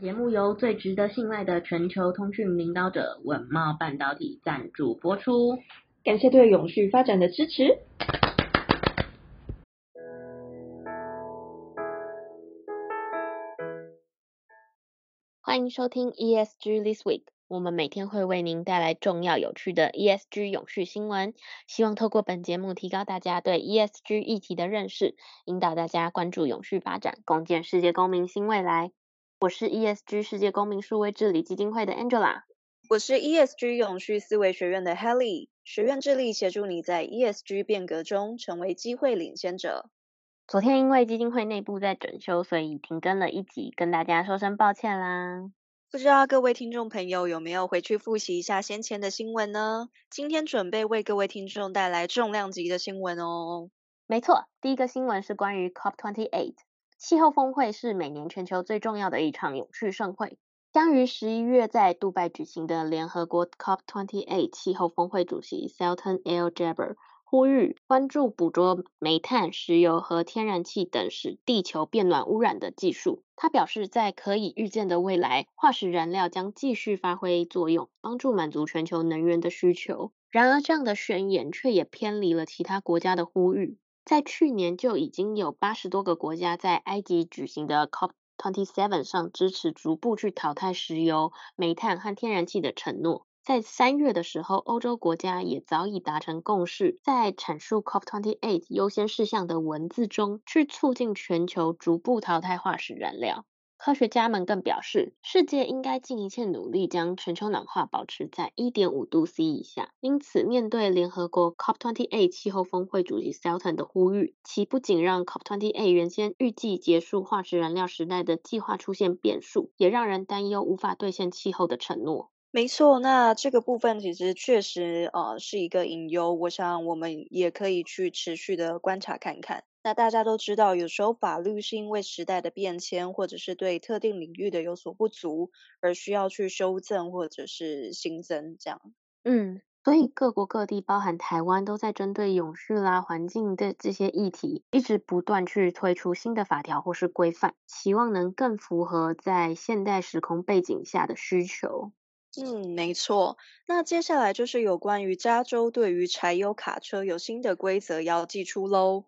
节目由最值得信赖的全球通讯领导者稳懋半导体赞助播出，感谢对永续发展的支持。欢迎收听 ESG This Week，我们每天会为您带来重要有趣的 ESG 永续新闻，希望透过本节目提高大家对 ESG 议题的认识，引导大家关注永续发展，共建世界公民新未来。我是 ESG 世界公民数位治理基金会的 Angela，我是 ESG 永续思维学院的 Helly，学院致力协助你在 ESG 变革中成为机会领先者。昨天因为基金会内部在整修，所以停更了一集，跟大家说声抱歉啦。不知道各位听众朋友有没有回去复习一下先前的新闻呢？今天准备为各位听众带来重量级的新闻哦。没错，第一个新闻是关于 COP28。气候峰会是每年全球最重要的一场永续盛会，将于十一月在杜拜举行的联合国 COP28 气候峰会主席 Sultan Al Jaber 呼吁关注捕捉煤炭、石油和天然气等使地球变暖污染的技术。他表示，在可以预见的未来，化石燃料将继续发挥作用，帮助满足全球能源的需求。然而，这样的宣言却也偏离了其他国家的呼吁。在去年就已经有八十多个国家在埃及举行的 COP27 上支持逐步去淘汰石油、煤炭和天然气的承诺。在三月的时候，欧洲国家也早已达成共识，在阐述 COP28 优先事项的文字中，去促进全球逐步淘汰化石燃料。科学家们更表示，世界应该尽一切努力将全球暖化保持在一点五度 C 以下。因此，面对联合国 COP28 气候峰会主席 Sultan 的呼吁，其不仅让 COP28 原先预计结束化石燃料时代的计划出现变数，也让人担忧无法兑现气候的承诺。没错，那这个部分其实确实呃是一个隐忧，我想我们也可以去持续的观察看看。那大家都知道，有时候法律是因为时代的变迁，或者是对特定领域的有所不足，而需要去修正或者是新增这样。嗯，所以各国各地，包含台湾，都在针对永续啦、环境的这些议题，一直不断去推出新的法条或是规范，希望能更符合在现代时空背景下的需求。嗯，没错。那接下来就是有关于加州对于柴油卡车有新的规则要祭出喽。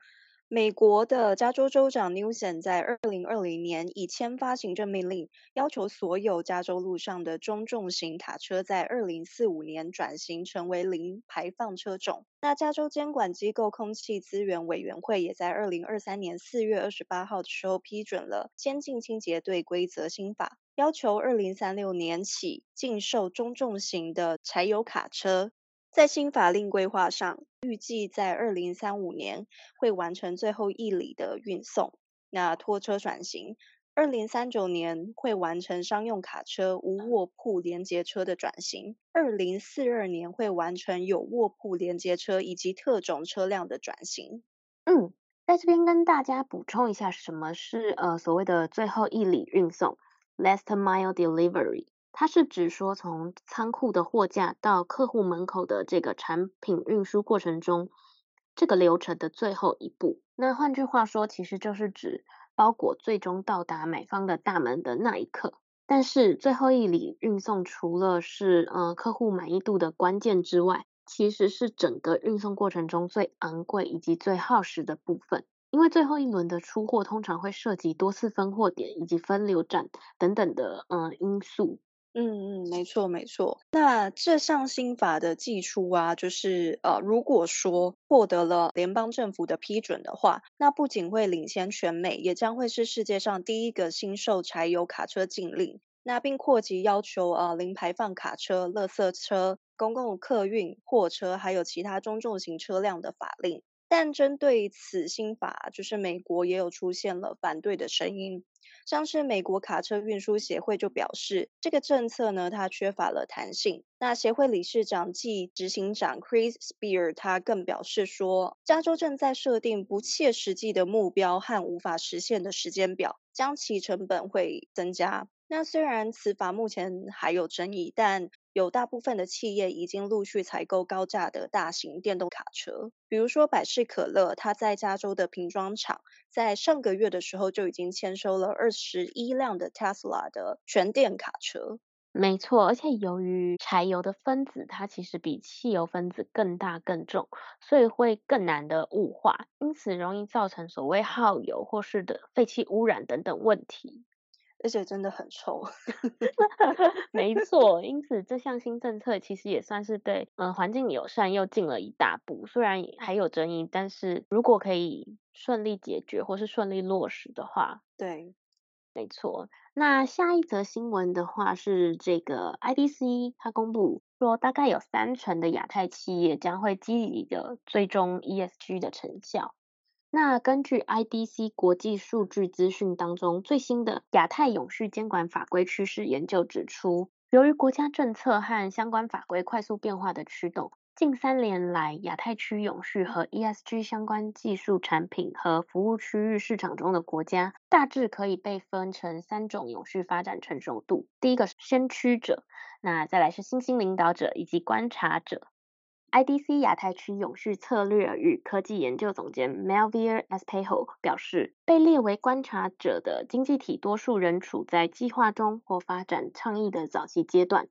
美国的加州州长 Newsom 在二零二零年已签发行政命令，要求所有加州路上的中重型卡车在二零四五年转型成为零排放车种。那加州监管机构空气资源委员会也在二零二三年四月二十八号的时候批准了先进清洁队规则新法，要求二零三六年起禁售中重型的柴油卡车。在新法令规划上，预计在二零三五年会完成最后一里的运送。那拖车转型，二零三九年会完成商用卡车无卧铺连接车的转型，二零四二年会完成有卧铺连接车以及特种车辆的转型。嗯，在这边跟大家补充一下，什么是呃所谓的最后一里运送 （last mile delivery）。它是指说，从仓库的货架到客户门口的这个产品运输过程中，这个流程的最后一步。那换句话说，其实就是指包裹最终到达买方的大门的那一刻。但是最后一里运送除了是呃客户满意度的关键之外，其实是整个运送过程中最昂贵以及最耗时的部分。因为最后一轮的出货通常会涉及多次分货点以及分流站等等的呃因素。嗯嗯，没错没错。那这项新法的祭出啊，就是呃，如果说获得了联邦政府的批准的话，那不仅会领先全美，也将会是世界上第一个新售柴油卡车禁令。那并扩及要求呃零排放卡车、垃圾车、公共客运货车，还有其他中重型车辆的法令。但针对此新法，就是美国也有出现了反对的声音。像是美国卡车运输协会就表示，这个政策呢，它缺乏了弹性。那协会理事长暨执行长 Chris Spear 他更表示说，加州正在设定不切实际的目标和无法实现的时间表，将其成本会增加。那虽然此法目前还有争议，但有大部分的企业已经陆续采购高价的大型电动卡车，比如说百事可乐，它在加州的瓶装厂在上个月的时候就已经签收了二十一辆的 Tesla 的全电卡车。没错，而且由于柴油的分子它其实比汽油分子更大更重，所以会更难的雾化，因此容易造成所谓耗油或是的废气污染等等问题。而且真的很臭，没错。因此，这项新政策其实也算是对嗯环境友善又进了一大步。虽然还有争议，但是如果可以顺利解决或是顺利落实的话，对，没错。那下一则新闻的话是这个 IDC，它公布说大概有三成的亚太企业将会积极的追踪 ESG 的成效。那根据 IDC 国际数据资讯当中最新的亚太永续监管法规趋势研究指出，由于国家政策和相关法规快速变化的驱动，近三年来亚太区永续和 ESG 相关技术产品和服务区域市场中的国家，大致可以被分成三种永续发展成熟度。第一个是先驱者，那再来是新兴领导者以及观察者。IDC 亚太区永续策略与科技研究总监 Melville Espejo 表示，被列为观察者的经济体多数仍处在计划中或发展倡议的早期阶段；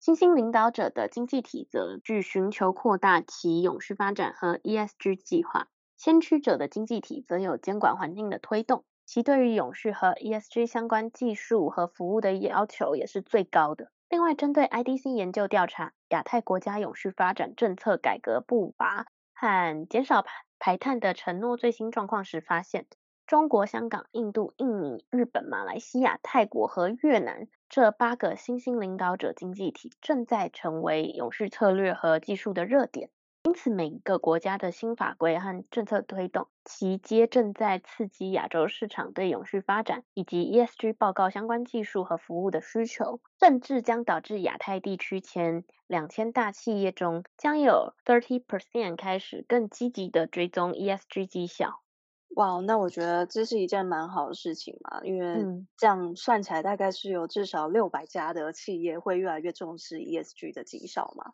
新兴领导者的经济体则据寻求扩大其永续发展和 ESG 计划；先驱者的经济体则有监管环境的推动，其对于永续和 ESG 相关技术和服务的要求也是最高的。另外，针对 IDC 研究调查亚太国家永续发展政策改革步伐和减少排排碳的承诺最新状况时，发现中国、香港、印度、印尼、日本、马来西亚、泰国和越南这八个新兴领导者经济体正在成为永续策略和技术的热点。因此，每一个国家的新法规和政策推动，其皆正在刺激亚洲市场对永续发展以及 ESG 报告相关技术和服务的需求，甚至将导致亚太地区前两千大企业中，将有 thirty percent 开始更积极的追踪 ESG 绩效。哇，那我觉得这是一件蛮好的事情嘛，因为这样算起来，大概是有至少六百家的企业会越来越重视 ESG 的绩效嘛。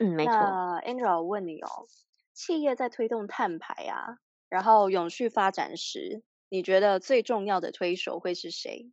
嗯，没错。那我问你哦，企业在推动碳排啊，然后永续发展时，你觉得最重要的推手会是谁？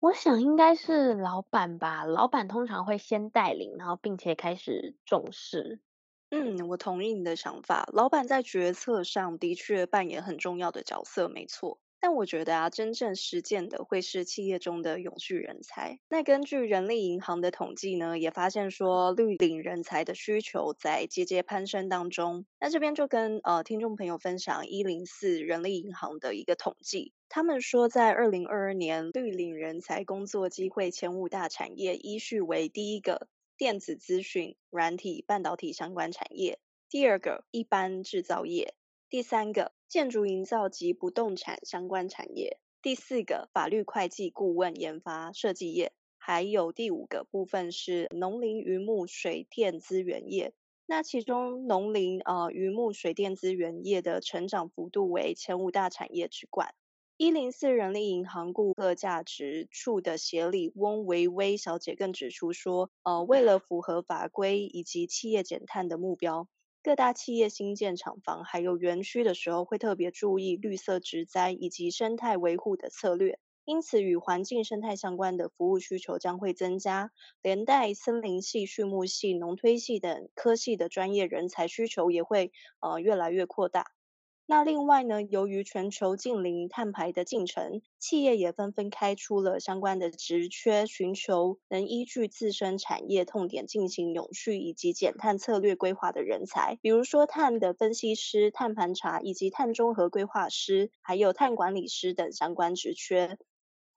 我想应该是老板吧，老板通常会先带领，然后并且开始重视。嗯，我同意你的想法。老板在决策上的确扮演很重要的角色，没错。但我觉得啊，真正实践的会是企业中的永续人才。那根据人力银行的统计呢，也发现说绿领人才的需求在节节攀升当中。那这边就跟呃听众朋友分享一零四人力银行的一个统计，他们说在二零二二年绿领人才工作机会前五大产业依序为第一个。电子资讯、软体、半导体相关产业；第二个，一般制造业；第三个，建筑营造及不动产相关产业；第四个，法律会计顾问研发设计业；还有第五个部分是农林渔牧水电资源业。那其中农林呃渔牧水电资源业的成长幅度为前五大产业之冠。一零四人力银行顾客价值处的协理翁维薇小姐更指出说，呃，为了符合法规以及企业减碳的目标，各大企业新建厂房还有园区的时候，会特别注意绿色植栽以及生态维护的策略。因此，与环境生态相关的服务需求将会增加，连带森林系、畜牧系、农推系等科系的专业人才需求也会呃越来越扩大。那另外呢，由于全球近零碳排的进程，企业也纷纷开出了相关的职缺，寻求能依据自身产业痛点进行永续以及减碳策略规划的人才，比如说碳的分析师、碳盘查以及碳中和规划师，还有碳管理师等相关职缺。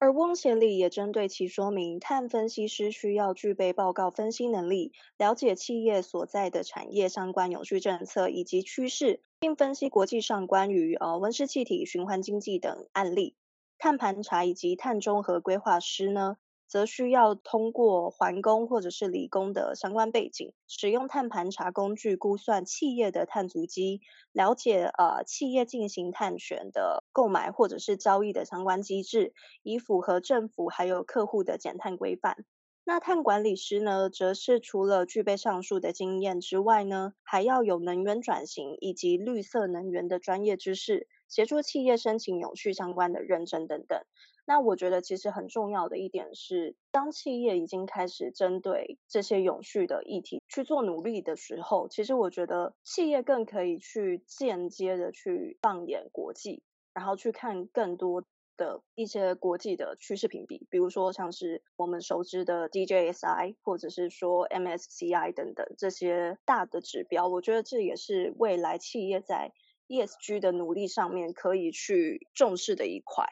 而翁协理也针对其说明，碳分析师需要具备报告分析能力，了解企业所在的产业相关永续政策以及趋势，并分析国际上关于呃温室气体循环经济等案例。碳盘查以及碳中和规划师呢，则需要通过环工或者是理工的相关背景，使用碳盘查工具估算企业的碳足迹，了解呃企业进行碳权的购买或者是交易的相关机制，以符合政府还有客户的减碳规范。那碳管理师呢，则是除了具备上述的经验之外呢，还要有能源转型以及绿色能源的专业知识，协助企业申请永续相关的认证等等。那我觉得其实很重要的一点是，当企业已经开始针对这些永续的议题去做努力的时候，其实我觉得企业更可以去间接的去放眼国际，然后去看更多的一些国际的趋势评比，比如说像是我们熟知的 DJSI，或者是说 MSCI 等等这些大的指标。我觉得这也是未来企业在 ESG 的努力上面可以去重视的一块。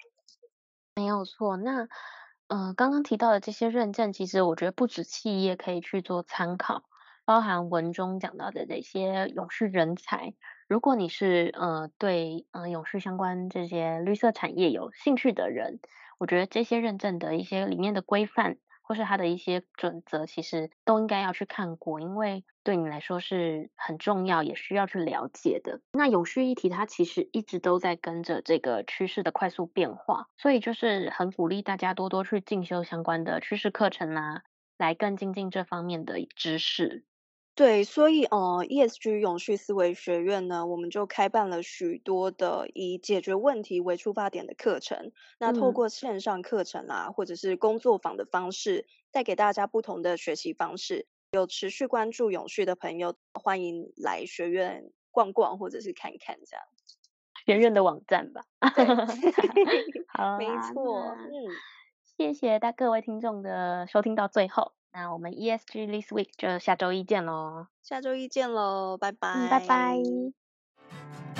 没有错，那呃，刚刚提到的这些认证，其实我觉得不止企业可以去做参考，包含文中讲到的这些永续人才，如果你是呃对呃永续相关这些绿色产业有兴趣的人，我觉得这些认证的一些里面的规范。或是它的一些准则，其实都应该要去看过，因为对你来说是很重要，也需要去了解的。那永续议题它其实一直都在跟着这个趋势的快速变化，所以就是很鼓励大家多多去进修相关的趋势课程啊，来更精进这方面的知识。对，所以呃，ESG 永续思维学院呢，我们就开办了许多的以解决问题为出发点的课程。那透过线上课程啊，或者是工作坊的方式，带给大家不同的学习方式。有持续关注永续的朋友，欢迎来学院逛逛，或者是看看这样。学院的网站吧。对 好，没错。嗯，谢谢大各位听众的收听到最后。那我们 ESG This Week 就下周一见喽！下周一见喽，拜拜！嗯，拜拜。